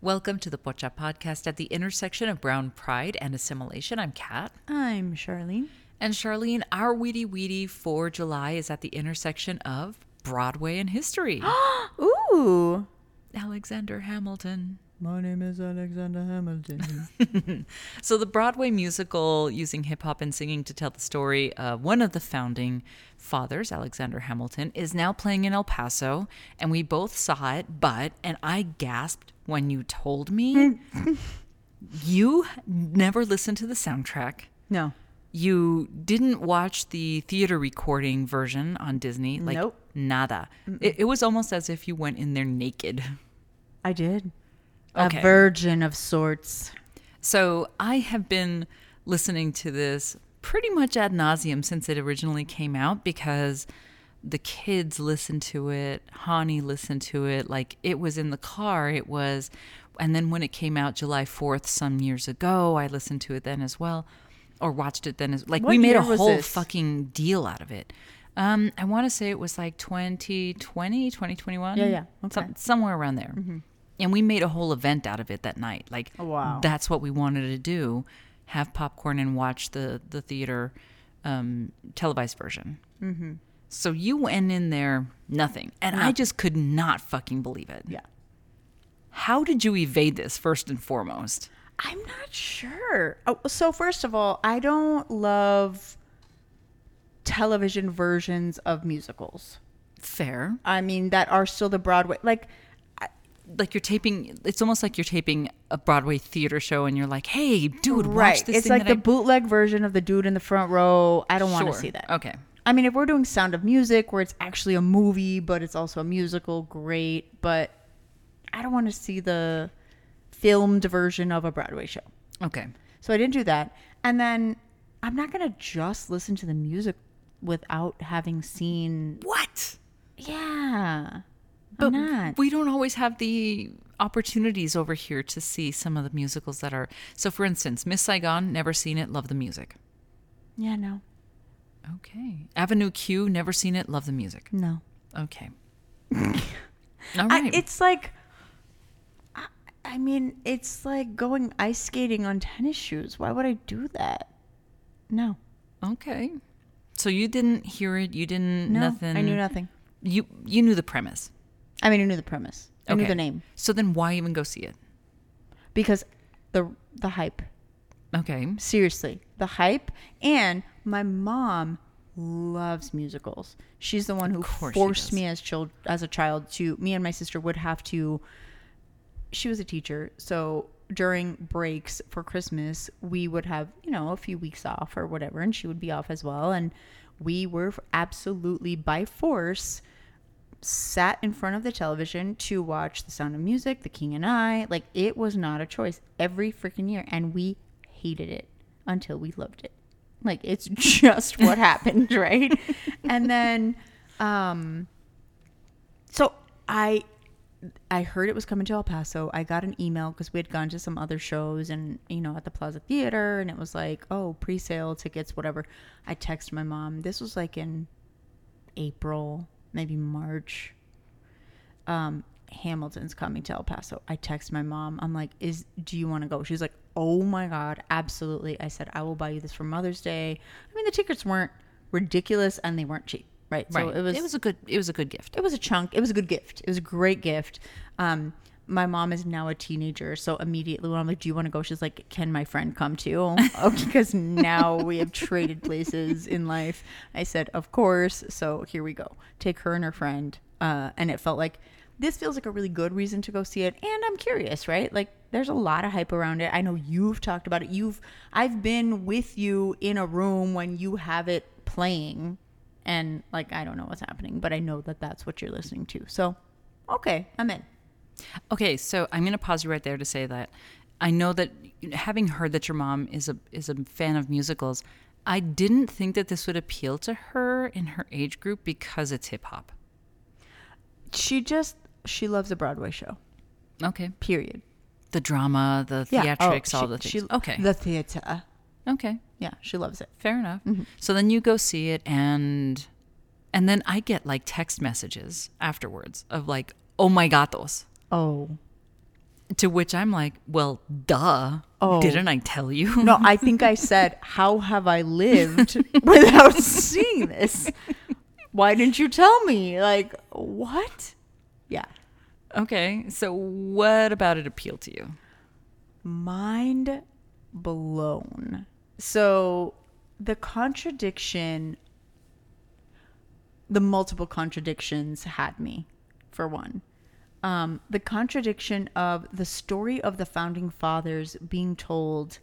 Welcome to the Pocha podcast at the intersection of brown pride and assimilation. I'm Kat. I'm Charlene. And Charlene, our Wiri Wiri for July is at the intersection of Broadway and history. Ooh. Alexander Hamilton. My name is Alexander Hamilton. So, the Broadway musical using hip hop and singing to tell the story of one of the founding fathers, Alexander Hamilton, is now playing in El Paso. And we both saw it, but, and I gasped when you told me you never listened to the soundtrack. no. You didn't watch the theater recording version on Disney. Like, Nope. nada. It, it was almost as if you went in there naked. I did. Okay. A virgin of sorts. So I have been listening to this pretty much ad nauseum since it originally came out because the kids listened to it, Hani listened to it, like it was in the car. It was, and then when it came out July 4th some years ago, I listened to it then as well, or watched it then as like What we made a whole this? fucking deal out of it. Um, I want to say it was like 2020, 2021. Yeah, yeah. Okay. Some- somewhere around there. And we made a whole event out of it that night. Like, Oh, wow. that's what we wanted to do have popcorn and watch the, the theater um, televised version. Mm-hmm. So you went in there, nothing. And I just could not fucking believe it. Yeah. How did you evade this, first and foremost? I'm not sure. Oh, so first of all, I don't love television versions of musicals. Fair. I mean, that are still the Broadway. Like, Like you're taping, it's almost like you're taping a Broadway theater show and you're like, hey, dude, watch right. this It's thing like that the I- bootleg version of the dude in the front row. I don't want to see that. Okay. I mean, if we're doing Sound of Music, where it's actually a movie, but it's also a musical, great. But I don't want to see the filmed version of a Broadway show. Okay. So I didn't do that. And then I'm not going to just listen to the music without having seen. What? Yeah. But I'm not. we don't always have the opportunities over here to see some of the musicals that are. So, for instance, Miss Saigon, never seen it, love the music. yeah, no. Okay. Avenue Q, never seen it, love the music. No. Okay. All I, it's like. I, I mean, it's like going ice skating on tennis shoes. Why would I do that? No. okay. So you didn't hear it. You didn't No. nothing. I knew nothing. You you knew the premise. I mean, I knew the premise. I knew Okay. the name So then why even go see it? because the the hype. Okay. Seriously, the hype. And my mom loves musicals. She's the one who course she forced does. me as child as a child to. Me and my sister would have to. She was a teacher, so during breaks for Christmas, we would have you know a few weeks off or whatever, and she would be off as well, and we were absolutely by force sat in front of the television to watch The Sound of Music, The King and I. Like it was not a choice every freaking year, and we hated it until we loved it. Like it's just what happened, right? And then, um, so I. I heard it was coming to El Paso. I got an email because we had gone to some other shows and, you know, at the Plaza Theater, and it was like, oh, pre sale tickets, whatever. I texted my mom. This was like in April, maybe March. Um, Hamilton's coming to El Paso. I text my mom. I'm like, "Is do you want to go?" She's like, "Oh my god, absolutely." I said, "I will buy you this for Mother's Day." I mean, the tickets weren't ridiculous and they weren't cheap, right? Right. So it was it was a good it was a good gift. it was a chunk. It was a good gift. It was a great gift. Um, my mom is now a teenager, so immediately when I'm like, "Do you want to go?" She's like, "Can my friend come too?" oh, because now we have traded places in life. I said, "Of course." So here we go. Take her and her friend, uh, and it felt like this feels like a really good reason to go see it. And I'm curious, right? Like, there's a lot of hype around it. I know you've talked about it. You've, I've been with you in a room when you have it playing and like I don't know what's happening, but I know that that's what you're listening to. So, okay, I'm in. Okay, so I'm going to pause you right there to say that I know that having heard that your mom is a is a fan of musicals, I didn't think that this would appeal to her in her age group because it's hip hop. She just she loves a Broadway show. Okay. Period. The drama, the Yeah. Oh, theatrics, all she- the things. she- okay. The theater. okay. Yeah, she loves it. Fair enough. Mm-hmm. So then you go see it and and then I get like text messages afterwards of like, "Oh my gatos." Oh, To which I'm like, well, duh. Oh. Didn't I tell you? No, I think I said, How have I lived without seeing this? Why didn't you tell me? Like, what? Yeah. Okay. So what about it appealed to you? Mind blown. So, the contradiction, the multiple contradictions had me, for one. Um, the contradiction of the story of the founding fathers being told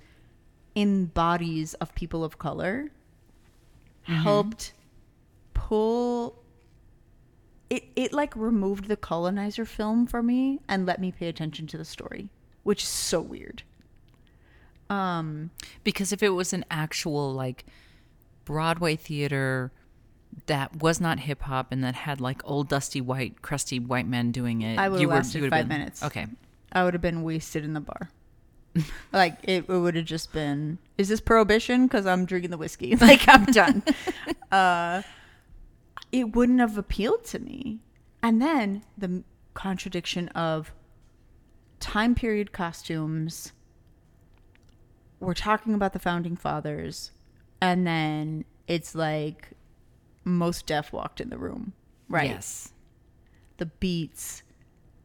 in bodies of people of color helped pull it it like removed the colonizer film for me and let me pay attention to the story which is so weird. Um Because if it was an actual like Broadway theater that was not hip hop and that had like old dusty white crusty white men doing it, I would've lasted would've five been- minutes. Okay. i would have been wasted in the bar. Like it, it would have just been is this prohibition? Because i'm drinking the whiskey. Like i'm done. Uh it wouldn't have appealed to me. And then the contradiction of time period costumes. We're talking about the founding fathers. And then it's like Mos Def walked in the room right Yes. the beats,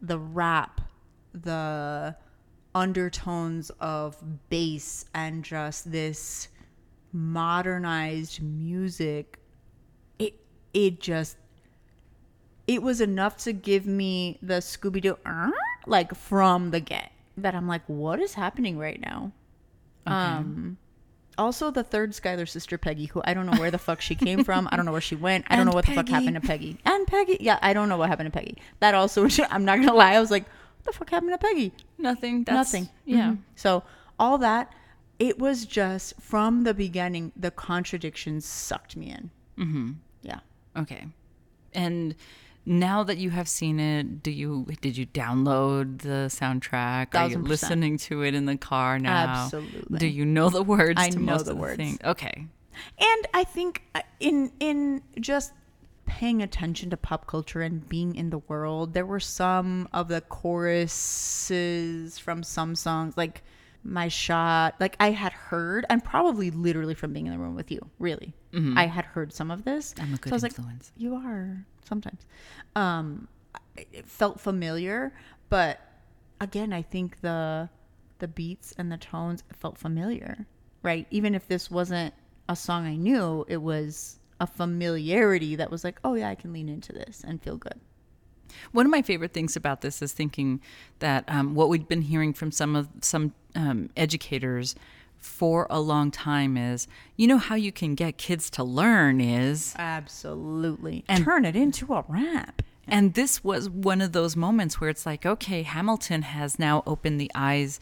the rap, the undertones of bass, and just this modernized music. It it just it was enough to give me the Scooby Doo like from the get that I'm like, what is happening right now? Um also the third Schuyler sister Peggy, who I don't know where the fuck she came from. I don't know where she went. I don't And know what the fuck happened to Peggy. And Peggy. Yeah, I don't know what happened to Peggy. That also I'm not gonna lie, I was like, what the fuck happened to Peggy? Nothing. That's, Nothing. Yeah. Mhm. So all that, it was just from the beginning, the contradictions sucked me in. Mm-hmm. Yeah. Okay. And now that you have seen it, do you did you download the soundtrack? Are you listening to it in the car now? Absolutely. Do you know the words? I to know most the of words. things? Okay. And I think uh, in in just paying attention to pop culture and being in the world, there were some of the choruses from some songs like my shot like i had heard and probably literally from being in the room with you really i had heard some of this. I'm a good so i was influence. like you are sometimes. Um it felt familiar but again i think the the beats and the tones felt familiar right? Even if this wasn't a song i knew it was a familiarity that was like oh yeah i can lean into this and feel good. One of my favorite things about this is thinking that um, what we've been hearing from some of some um, educators for a long time is, you know, how you can get kids to learn is, absolutely And- turn it into a rap and this was one of those moments where it's like, okay, Hamilton has now opened the eyes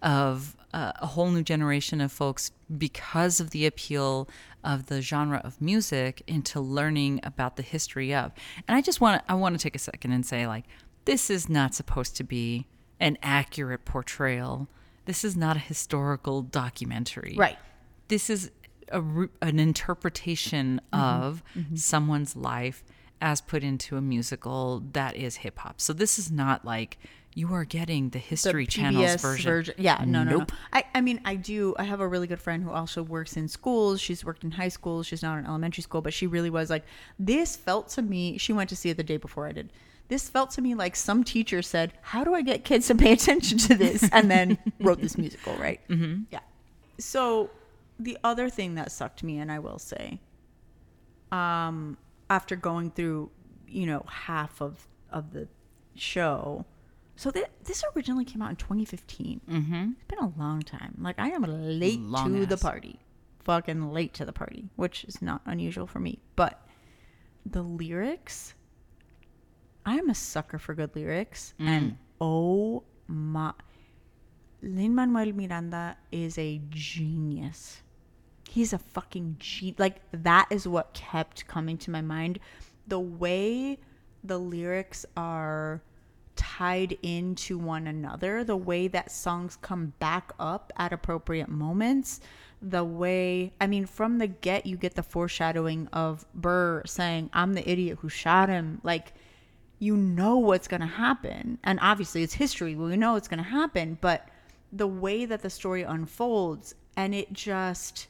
of uh, a whole new generation of folks because of the appeal of the genre of music into learning about the history of. And I just want to I want to take a second and say like this is not supposed to be an accurate portrayal. This is not a historical documentary. right This is a, an interpretation mm-hmm. of mm-hmm. someone's life as put into a musical that is hip hop. So this is not like you are getting the History Channel's version. Yeah, no, no, Nope. no. I, I mean, I do. I have a really good friend who also works in schools. She's worked in high schools. She's not in elementary school, but she really was like, this felt to me. She went to see it the day before I did. This felt to me like some teacher said, "How do I get kids to pay attention to this?" and then wrote this musical, right? Mm-hmm. Yeah. So the other thing that sucked me, and I will say, um, after going through, you know, half of of the show. So th- this originally came out in 2015. Mm-hmm. It's been a long time. Like I am late Long to the party, fucking late to the party, which is not unusual for me. But the lyrics, I am a sucker for good lyrics, mm. and oh my, Lin Manuel Miranda is a genius he's a fucking G. Like that is what kept coming to my mind. The way the lyrics are tied into one another, the way that songs come back up at appropriate moments, the way I mean, from the get, you get the foreshadowing of Burr saying, "I'm the idiot who shot him." Like you know what's going to happen. And obviously, it's history. We know it's going to happen. But the way that the story unfolds, and it just,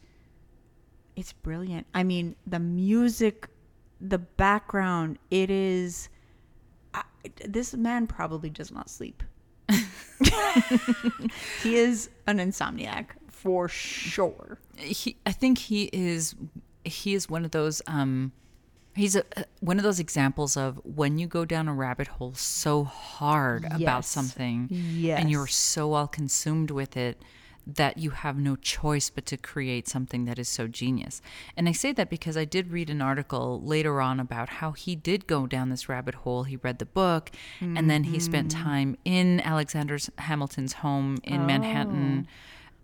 it's brilliant. I mean, the music, the background, it is. I, this man probably does not sleep. he is an insomniac for sure. he i think he is he is one of those um he's a uh, one of those examples of when you go down a rabbit hole so hard about something Yes. and you're so all consumed with it that you have no choice but to create something that is so genius. And I say that because I did read an article later on about how he did go down this rabbit hole. He read the book and then he spent mm-hmm. time in Alexander Hamilton's home in Manhattan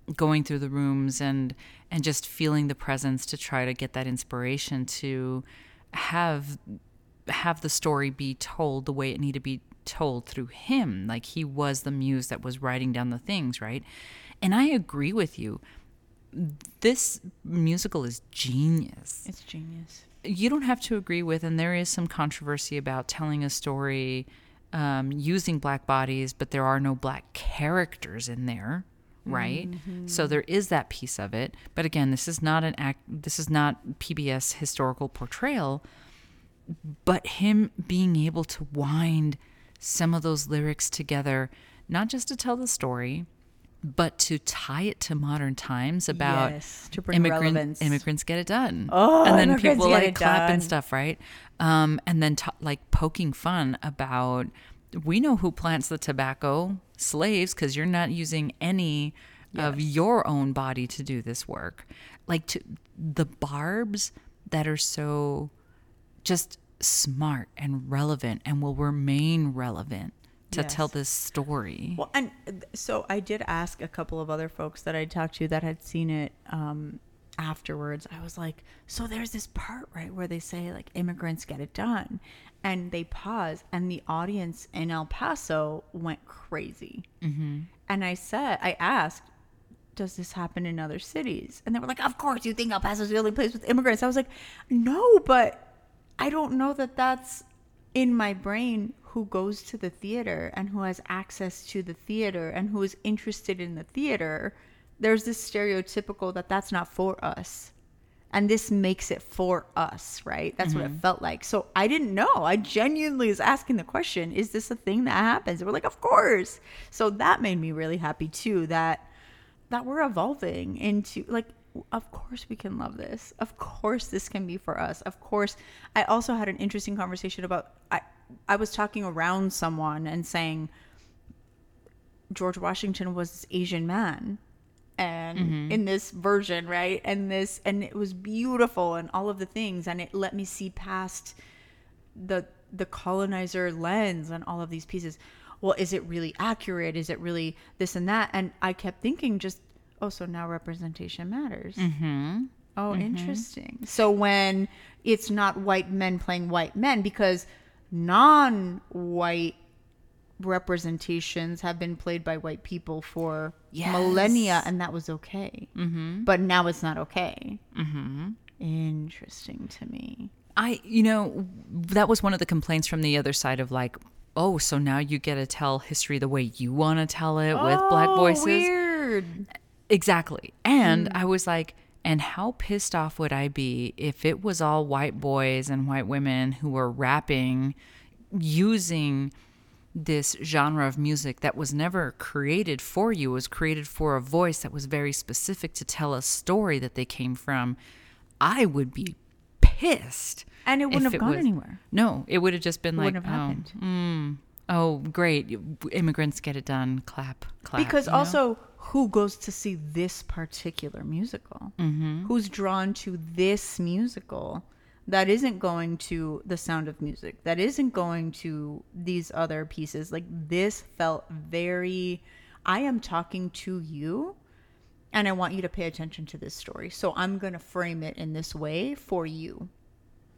oh. going through the rooms and and just feeling the presence to try to get that inspiration to have have the story be told the way it needed to be told through him. Like he was the muse that was writing down the things right? And i agree with you. This musical is genius. It's genius. you don't have to agree with, and there is some controversy about telling a story um, using black bodies, but there are no black characters in there, right? So there is that piece of it. But again, this is not an act. This is not PBS historical portrayal. But him being able to wind some of those lyrics together, not just to tell the story, but to tie it to modern times about Yes, immigrant, immigrants get it done. Oh, and then people like clap done. and stuff, right? Um, and then t- like poking fun about we know who plants the tobacco, slaves, because you're not using any of your own body to do this work. Like to the barbs that are so just smart and relevant and will remain relevant to Yes. tell this story. Well, and so I did ask a couple of other folks that I talked to that had seen it um, afterwards. I was like, so there's this part, right, where they say, like, immigrants get it done. And they pause, and the audience in El Paso went crazy. Mm-hmm. And I said, I asked, does this happen in other cities? And they were like, of course, you think El Paso's the only place with immigrants. I was like, no, but I don't know that that's in my brain who goes to the theater and who has access to the theater and who is interested in the theater. There's this stereotypical that that's not for us. And this makes it for us, right? That's what it mm-hmm. felt like. So I didn't know. I genuinely was asking the question, is this a thing that happens? And we're like, of course. So that made me really happy too that that we're evolving into like of course we can love this of course this can be for us of course i also had an interesting conversation about i i was talking around someone and saying george washington was this asian man and in this version right? And this and it was beautiful and all of the things and it let me see past the the colonizer lens and all of these pieces. Well is it really accurate? Is it really this and that? And i kept thinking just oh so now representation matters. Mm-hmm. oh interesting. So when it's not white men playing white men because non-white representations have been played by white people for millennia and that was okay mm-hmm. but now it's not okay mm-hmm. interesting to me I, you know, that was one of the complaints from the other side of like, oh, so now you get to tell history the way you want to tell it with black Oh, voices. weird Exactly. And I was like, and how pissed off would I be if it was all white boys and white women who were rapping using this genre of music that was never created for you, it was created for a voice that was very specific to tell a story that they came from. I would be pissed. And it wouldn't have gone was- anywhere. No, it would have just been It like, oh, mm, oh, great, immigrants get it done. Clap, clap. because you know? also who goes to see this particular musical Mm-hmm. who's drawn to this musical that isn't going to the sound of music that isn't going to these other pieces like this felt very i am talking to you and i want you to pay attention to this story so i'm going to frame it in this way for you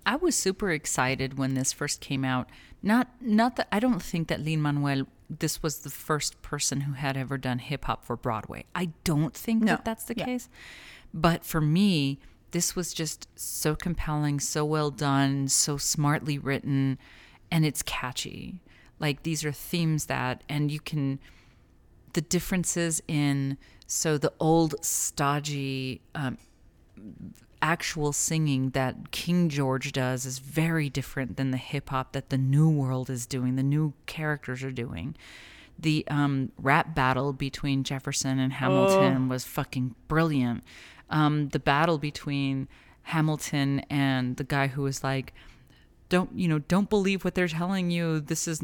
I was super excited when this first came out. Not not that I don't think that Lin Manuel this was the first person who had ever done hip hop for Broadway. I don't think No. that that's the Yeah. case. But for me, this was just so compelling, so well done, so smartly written. and it's catchy. Like these are themes that, and you can, the differences in, so the old stodgy um, actual singing that King George does is very different than the hip hop that the new world is doing, the new characters are doing. The um, rap battle between Jefferson and Hamilton was fucking brilliant. Um, the battle between Hamilton and the guy who was like, don't you know don't believe what they're telling you. This is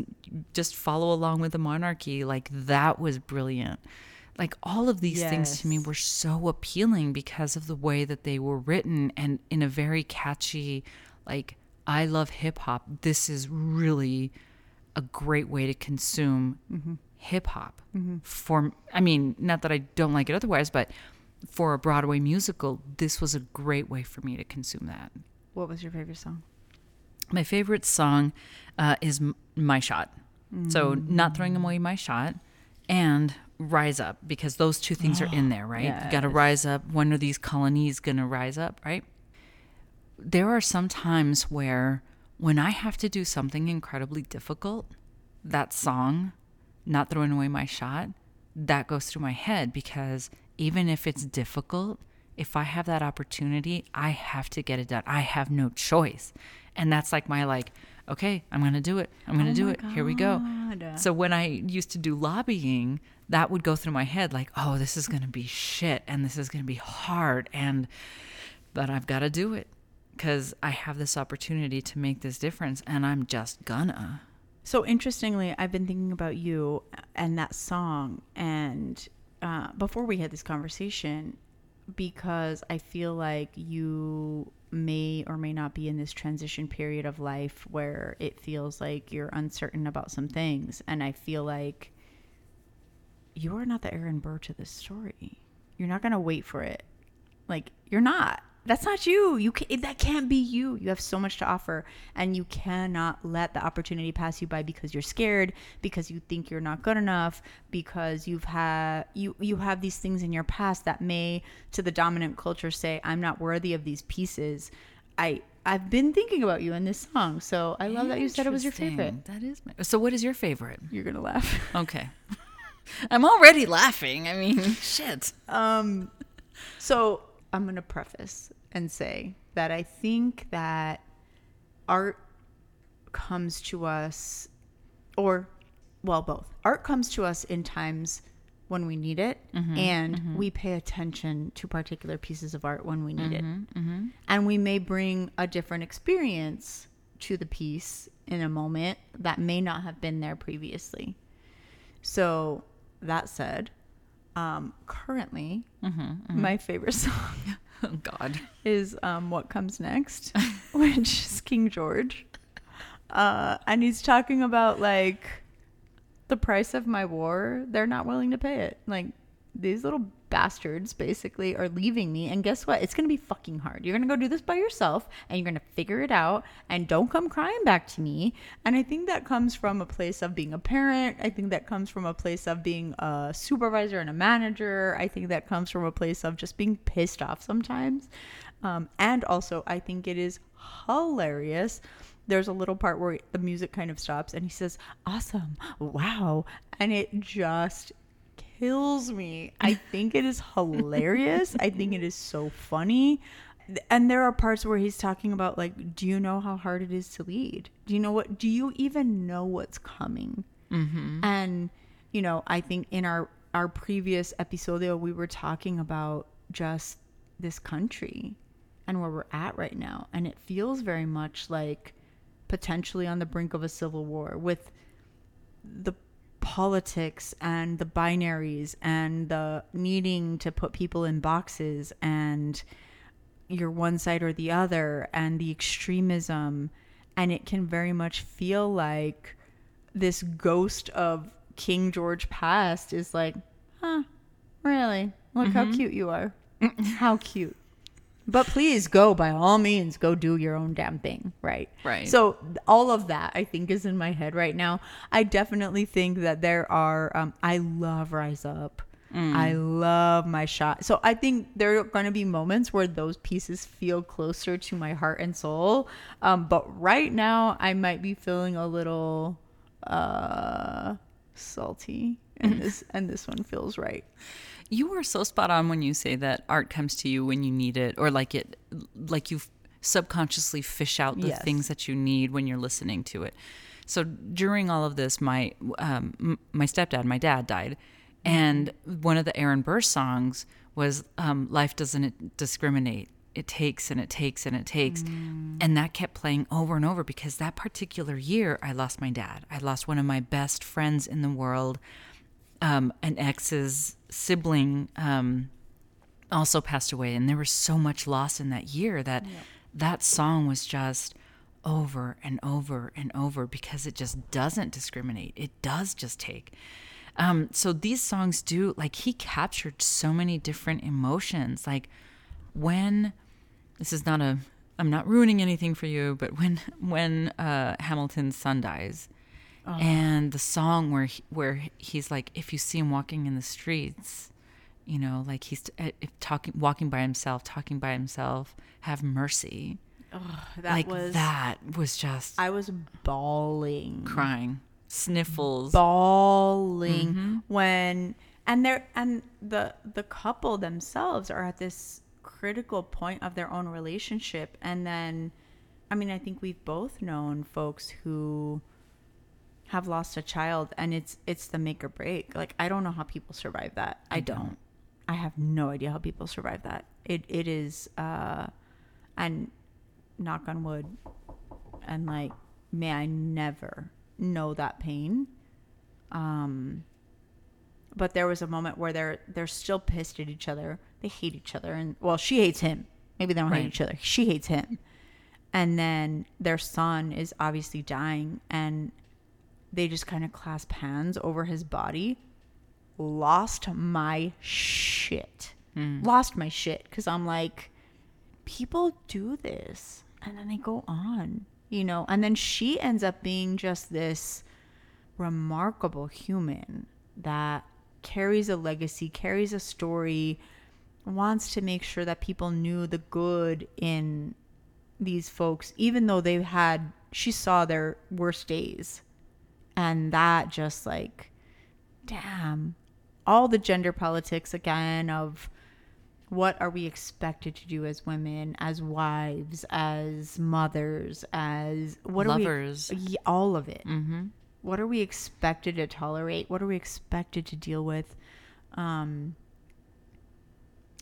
just follow along with the monarchy. Like that was brilliant. Like all of these things to me were so appealing because of the way that they were written and in a very catchy like i love hip hop. This is really a great way to consume hip hop. For i mean not that i don't like it otherwise but for a broadway musical this was a great way for me to consume that What was your favorite song? my favorite song uh, is My Shot. So, not throwing away my shot and Rise Up, because those two things are in there, right? You got to rise up. When are these colonies going to rise up, right? There are some times where when I have to do something incredibly difficult, that song, Not Throwing Away My Shot, that goes through my head because even if it's difficult, if I have that opportunity, I have to get it done. I have no choice. And that's like my like, okay, I'm going to do it. I'm going to oh do my it. Here we go. So when I used to do lobbying, that would go through my head like, oh, this is going to be shit and this is going to be hard and but I've got to do it cuz I have this opportunity to make this difference and I'm just gonna. So interestingly, I've been thinking about you and that song, and uh, before we had this conversation, because I feel like you may or may not be in this transition period of life where it feels like you're uncertain about some things, and I feel like you are not the Aaron Burr to this story. You're not gonna wait for it. Like you're not. That's not you. You can, that can't be you. You have so much to offer, and you cannot let the opportunity pass you by because you're scared, because you think you're not good enough, because you've had you you have these things in your past that may, to the dominant culture, say I'm not worthy of these pieces. I I've been thinking about you in this song, so I love that you said it was your favorite. That is my. So what is your favorite? You're gonna laugh. Okay. I'm already laughing. I mean, shit. Um, so I'm going to preface and say that I think that art comes to us, or, well, both. Art comes to us in times when we need it, mm-hmm, and mm-hmm. we pay attention to particular pieces of art when we need it. Mm-hmm, and we may bring a different experience to the piece in a moment that may not have been there previously. So, that said, um, currently, my favorite song Oh God. is um, What Comes Next, which is King George. Uh, and he's talking about like the price of my war. They're not willing to pay it. Like these little bastards basically are leaving me. And guess what? It's going to be fucking hard. You're going to go do this by yourself and you're going to figure it out and don't come crying back to me. And I think that comes from a place of being a parent. I think that comes from a place of being a supervisor and a manager. I think that comes from a place of just being pissed off sometimes. Um, and also, I think it is hilarious. There's a little part where the music kind of stops and he says, Awesome, wow. And it just kills me. I think it is hilarious. I think it is so funny. And there are parts where he's talking about, like, do you know how hard it is to lead? Do you know what? Do you even know what's coming? Mm-hmm. And you know, I think in our our previous episodio we were talking about just this country and where we're at right now, and it feels very much like potentially on the brink of a civil war with the politics and the binaries and the needing to put people in boxes and you're one side or the other and the extremism and it can very much feel like this ghost of King George past is like, huh, really? Look how mm-hmm. cute you are. how cute. But please go by all means, go do your own damn thing, right? Right. So all of that I think is in my head right now. I definitely think that there are. Um, I love Rise Up. I love my shot. So I think there are going to be moments where those pieces feel closer to my heart and soul. Um, but right now, I might be feeling a little uh, salty, and this and this one feels right. You are so spot on when you say that art comes to you when you need it, or like it, like you subconsciously fish out the Yes. things that you need when you're listening to it. So during all of this, my um, my stepdad, my dad died, and one of the Aaron Burr songs was um, "Life Doesn't Discriminate." It takes and it takes and it takes, and that kept playing over and over because that particular year I lost my dad. I lost one of my best friends in the world um, an ex's sibling um, also passed away, and there was so much loss in that year that that song was just over and over and over because it just doesn't discriminate. It does just take. Um, so these songs do like he captured so many different emotions. Like when this is not a I'm not ruining anything for you, but when when uh, Hamilton's son dies, and the song where he, where he's like, if you see him walking in the streets, you know, like he's uh, if talking, walking by himself, talking by himself, have mercy. That like was that was just I was bawling. crying, sniffles. bawling Mm-hmm. when and they're and the the couple themselves are at this critical point of their own relationship and then i mean i think we've both known folks who have lost a child and it's it's the make or break. Like i don't know how people survive that. I, don't. i have no idea how people survive that. It it is uh and knock on wood and like may i never know that pain. Um but there was a moment where they're they're still pissed at each other. They hate each other and well she hates him. Maybe they don't Right. hate each other. She hates him. And then their son is obviously dying and they just kind of clasp hands over his body. Lost my shit. Hmm. Lost my shit because i'm like people do this and then they go on you know? And then she ends up being just this remarkable human that carries a legacy carries a story wants to make sure that people knew the good in these folks even though they had she saw their worst days and that just like damn. All the gender politics again of what are we expected to do as women as wives as mothers as what Lovers. are we all of it. Mm-hmm. what are we expected to tolerate? What are we expected to deal with? Um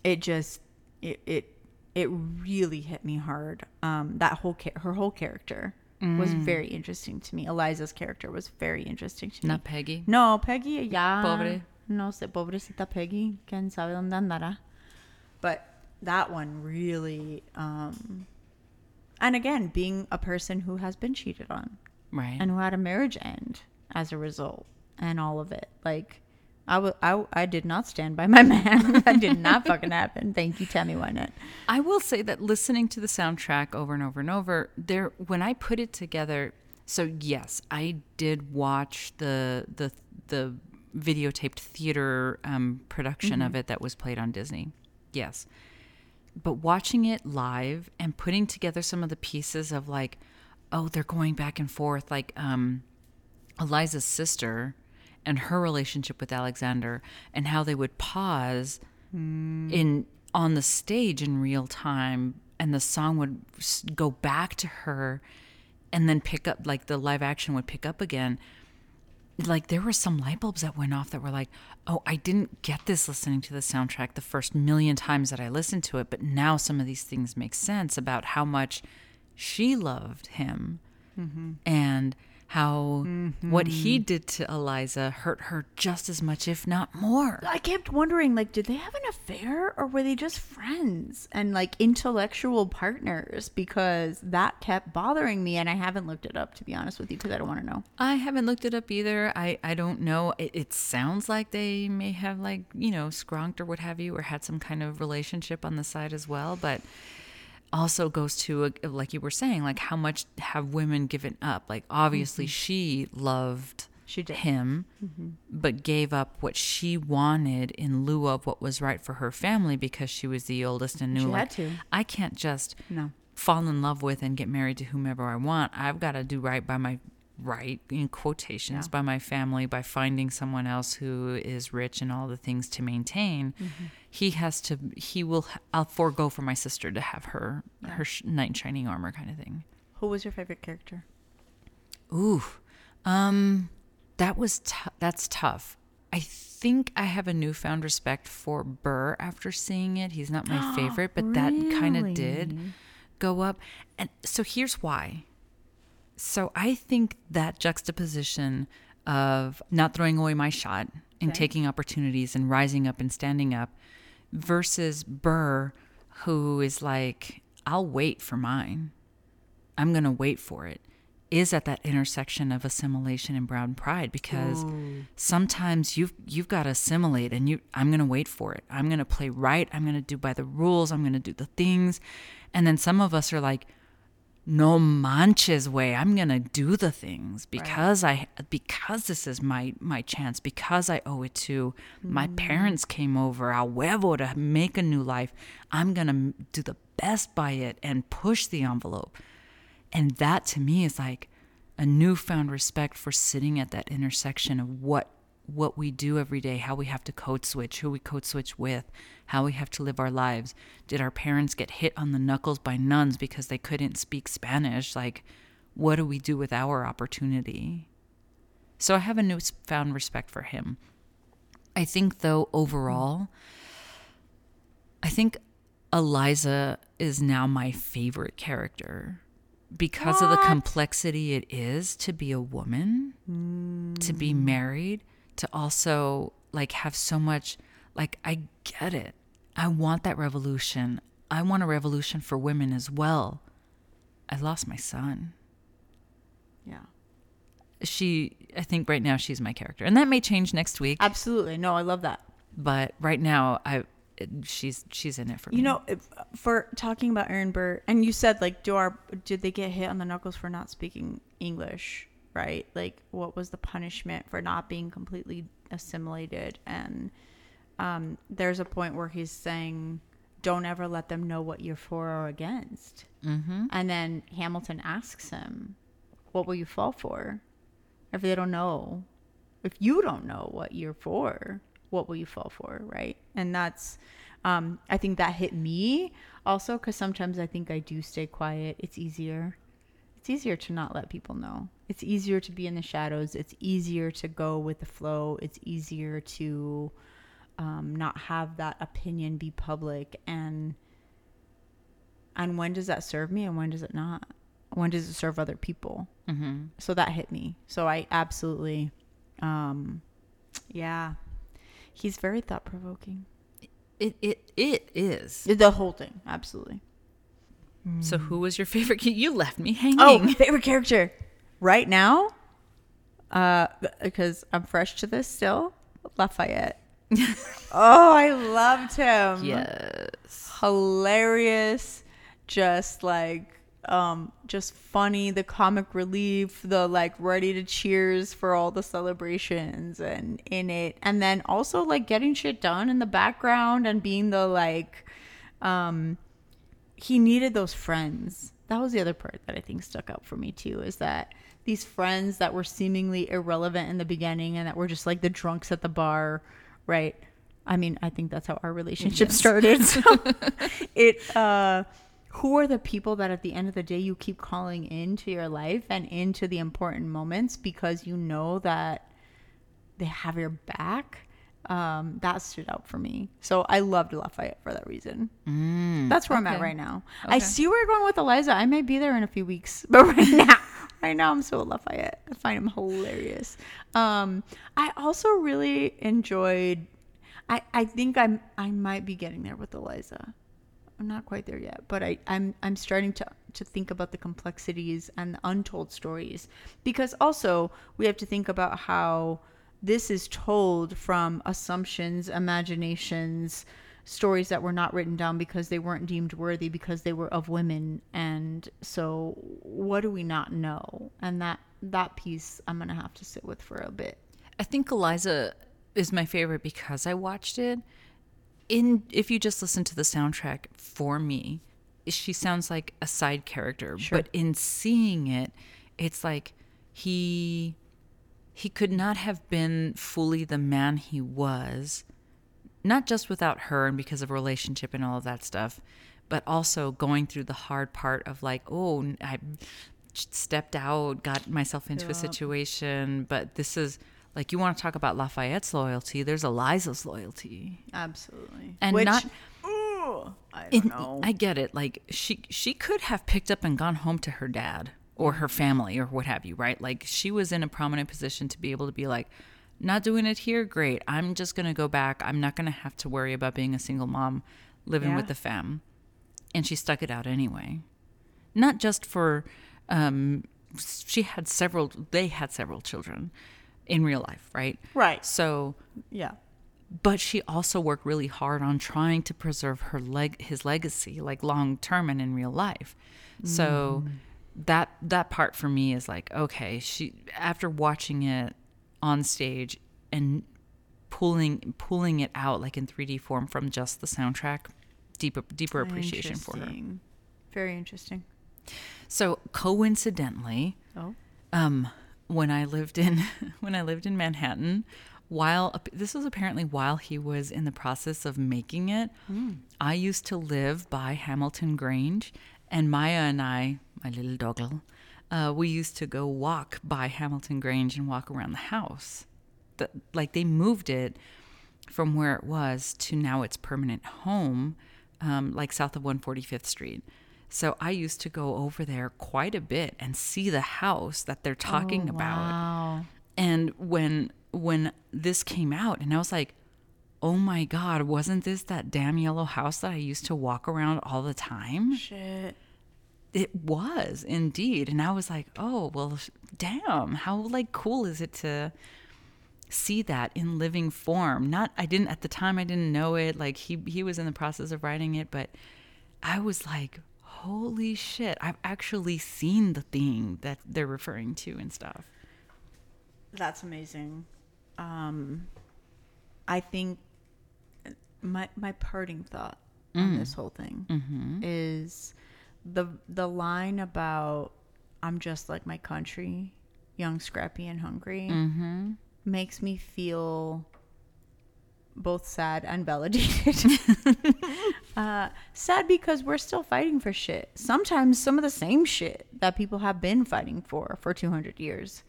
it just it it it really hit me hard. Um that whole cha- her whole character was very interesting to me eliza's character was very interesting to me Not Peggy. no, Peggy, Yeah. Pobre. No sé, pobrecita Peggy. Quién sabe dónde andará. But that one really, um, and again, being a person who has been cheated on Right. and who had a marriage end as a result and all of it. Like, I wa- I, I did not stand by my man. that did not fucking happen. Thank you, Tammy Wynette. I will say that listening to the soundtrack over and over and over, there when I put it together, so yes, I did watch the the the videotaped theater um, production of it that was played on Disney. Yes. But watching it live and putting together some of the pieces of like, oh, they're going back and forth, like um, Eliza's sister and her relationship with Alexander and how they would pause in on the stage in real time and the song would go back to her and then pick up like the live action would pick up again. Like there were some light bulbs that went off that were like oh i didn't get this listening to the soundtrack the first million times that i listened to it but now some of these things make sense about how much she loved him. Mm-hmm. And how what he mm-hmm. did to eliza hurt her just as much if not more I kept wondering, like, did they have an affair or were they just friends and like intellectual partners? Because that kept bothering me, and I haven't looked it up to be honest with you, because I don't want to know. I haven't looked it up either. I, I don't know. It, it sounds like they may have, like, you know, skronked or what have you, or had some kind of relationship on the side as well. But also goes to, uh, like you were saying, like, how much have women given up? Like, obviously, mm-hmm. she loved She did. him, mm-hmm. but gave up what she wanted in lieu of what was right for her family because she was the oldest and knew She like had to. I can't just No. fall in love with and get married to whomever I want. I've got to do right by my right in quotations Yeah. by my family by finding someone else who is rich and all the things to maintain. Mm-hmm. He has to. He will. I'll forego for my sister to have her her sh- knight shining armor kind of thing. Who was your favorite character? Ooh, um, that was tou- that's tough. I think I have a newfound respect for Burr after seeing it. He's not my favorite, but that kind of did go up. And so here's why. So I think that juxtaposition of not throwing away my shot and Okay. taking opportunities and rising up and standing up versus Burr, who is like, I'll wait for mine. I'm going to wait for it, is at that intersection of assimilation and brown pride because sometimes you've you've got to assimilate and you I'm going to wait for it. I'm going to play right. I'm going to do by the rules. I'm going to do the things. And then some of us are like no manches way i'm gonna do the things because i because this is my my chance because i owe it to my mm. parents came over a huevo to make a new life. I'm gonna do the best by it and push the envelope. And that to me is like a newfound respect for sitting at that intersection of what what we do every day, how we have to code switch, who we code switch with, how we have to live our lives. Did our parents get hit on the knuckles by nuns because they couldn't speak Spanish? Like, what do we do with our opportunity? So I have a newfound respect for him. I think, though, overall, I think Eliza is now my favorite character because of the complexity it is to be a woman, to be hmm. married, to also like have so much like I get it. I want that revolution. I want a revolution for women as well. I lost my son. Yeah. She I think right now she's my character. And that may change next week, Absolutely. No, I love that. but right now I she's she's in it for me. You know, for talking about Aaron Burr, and you said like, do our did they get hit on the knuckles for not speaking English? Right? Like, what was the punishment for not being completely assimilated? And um, there's a point where he's saying, "Don't ever let them know what you're for or against." mm-hmm. And then Hamilton asks him, "What will you fall for? If they don't know, if you don't know what you're for, what will you fall for?" Right? And that's, um, I think that hit me also because sometimes I think I do stay quiet. It's easier. It's easier to not let people know. It's easier to be in the shadows. It's easier to go with the flow. It's easier to um, not have that opinion be public and and when does that serve me and when does it not when does it serve other people Mm-hmm. so that hit me so i absolutely um yeah he's very thought-provoking It it it is. the whole thing absolutely So who was your favorite? You left me hanging. oh favorite character right now uh because i'm fresh to this still lafayette oh i loved him yes. hilarious just like um just funny the comic relief the like ready to cheers for all the celebrations and in it and then also like getting shit done in the background and being the like um he needed those friends. That was the other part that i think stuck out for me too is that these friends that were seemingly irrelevant in the beginning and that were just like the drunks at the bar right? I mean i think that's how our relationship started so it uh who are the people that at the end of the day you keep calling into your life and into the important moments because you know that they have your back um that stood out for me. So i loved lafayette for that reason. That's where i'm at right now. I see where you're going with eliza. I may be there in a few weeks but right now right now i'm so lafayette. I find him hilarious. Um i also really enjoyed i i think i'm i might be getting there with eliza. I'm not quite there yet, but I, I'm I'm starting to to think about the complexities and the untold stories because also we have to think about how this is told from assumptions, imaginations, stories that were not written down because they weren't deemed worthy because they were of women and so what do we not know and that that piece i'm gonna have to sit with for a bit I think Eliza is my favorite because I watched it. In if you just listen to the soundtrack for me, she sounds like a side character, Sure. but in seeing it, it's like he he could not have been fully the man he was, not just without her and because of relationship and all of that stuff, but also going through the hard part of like, oh, I stepped out, got myself into a situation, but this is like you want to talk about Lafayette's loyalty. There's Eliza's loyalty, absolutely and Which, not. ooh, i don't know I get it. Like she she could have picked up and gone home to her dad or her family or what have you, right? Like she was in a prominent position to be able to be like, not doing it here, great. I'm just gonna go back. I'm not gonna have to worry about being a single mom living Yeah. with the fam. And she stuck it out anyway. Not just for um she had several they had several children in real life, right? right So yeah but she also worked really hard on trying to preserve her leg his legacy like long term and in real life so that that part for me is like okay she after watching it on stage and pulling pulling it out like in 3D form from just the soundtrack deeper deeper appreciation for her. Very interesting. So coincidentally oh. um when I lived in when I lived in Manhattan while this was apparently while he was in the process of making it I used to live by Hamilton Grange and Maya and I my little doggle uh, we used to go walk by Hamilton Grange and walk around the house the, like they moved it from where it was to now its permanent home, um, like south of 145th Street. So I used to go over there quite a bit and see the house that they're talking Oh, about. wow And when when this came out, and I was like, "Oh my God, wasn't this that damn yellow house that I used to walk around all the time?" shit It was indeed, and I was like, "Oh well, damn! How like cool is it to see that in living form?" Not, I didn't at the time. I didn't know it. Like he he was in the process of writing it, but I was like, "Holy shit! I've actually seen the thing that they're referring to and stuff." That's amazing. Um, I think uh, my my parting thought on mm. this whole thing mm-hmm. is the the line about I'm just like my country, young, scrappy, and hungry makes me feel both sad and validated. uh, sad because we're still fighting for shit. Sometimes some of the same shit that people have been fighting for for 200 years.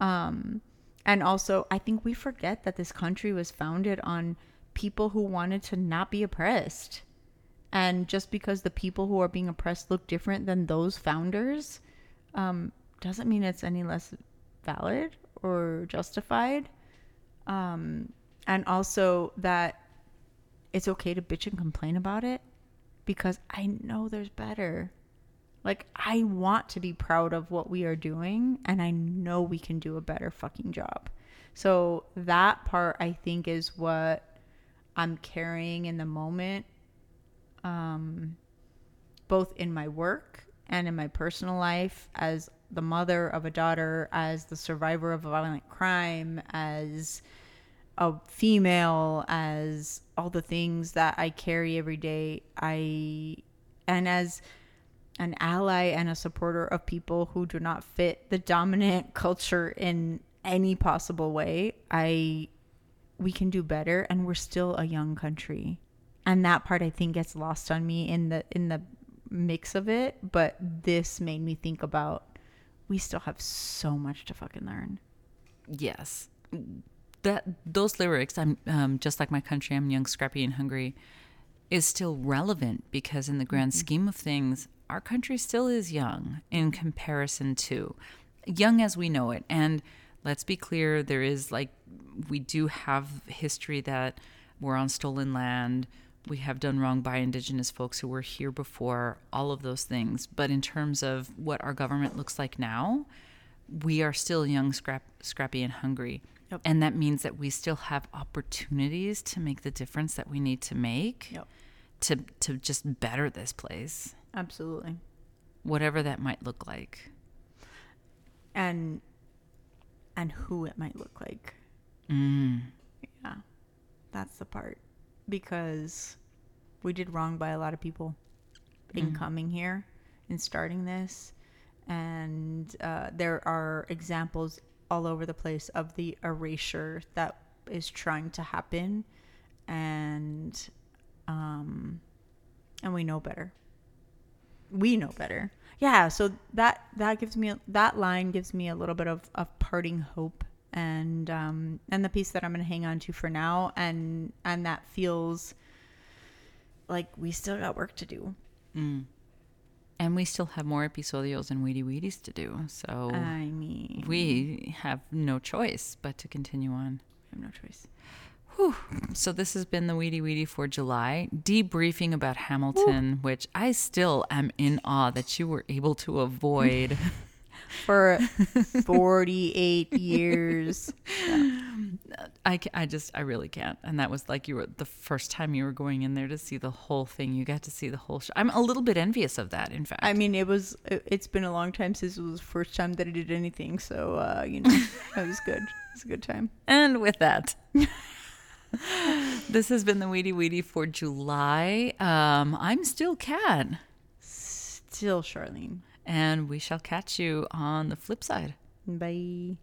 Um, and also, I think we forget that this country was founded on people who wanted to not be oppressed. And just because the people who are being oppressed look different than those founders, um, doesn't mean it's any less valid or justified. Um, and also that it's okay to bitch and complain about it because I know there's better. Like, I want to be proud of what we are doing, and I know we can do a better fucking job. So, that part I think is what I'm carrying in the moment, um, both in my work and in my personal life as the mother of a daughter, as the survivor of a violent crime, as a female, as all the things that I carry every day. I, and as, an ally and a supporter of people who do not fit the dominant culture in any possible way i we can do better and we're still a young country and that part i think gets lost on me in the in the mix of it but this made me think about we still have so much to fucking learn Yes. That those lyrics, I'm um, just like my country, I'm young, scrappy, and hungry, is still relevant because in the grand scheme of things, our country still is young in comparison to young as we know it. And let's be clear, there is like we do have history that we're on stolen land. We have done wrong by indigenous folks who were here before, all of those things. But in terms of what our government looks like now, we are still young, scrap, scrappy, and hungry. Yep. And that means that we still have opportunities to make the difference that we need to make Yep. to to just better this place, Absolutely. whatever that might look like. And and who it might look like. Mm. Yeah. That's the part. Because we did wrong by a lot of people in coming here and starting this. And uh, there are examples all over the place of the erasure that is trying to happen. And um and we know better. We know better. Yeah, so that that gives me that line gives me a little bit of, of parting hope and um and the piece that I'm gonna hang on to for now and and that feels like we still got work to do. And we still have more episodios and Wiri Wiris to do. So I mean we have no choice but to continue on. we have no choice. Whew. So this has been the Wiri Wiri for July, debriefing about Hamilton, which I still am in awe that you were able to avoid. For 48 years. I, I just, I really can't. And that was like you were the first time you were going in there to see the whole thing. You got to see the whole show. I'm a little bit envious of that, in fact. I mean, it was. it- It's been a long time since it was the first time that I did anything, so uh, you know, it was good. It was a good time. And with that, this has been the Wiri Wiri for July. Um, I'm still Kat, Still, Charlene. And we shall catch you on the flip side. Bye.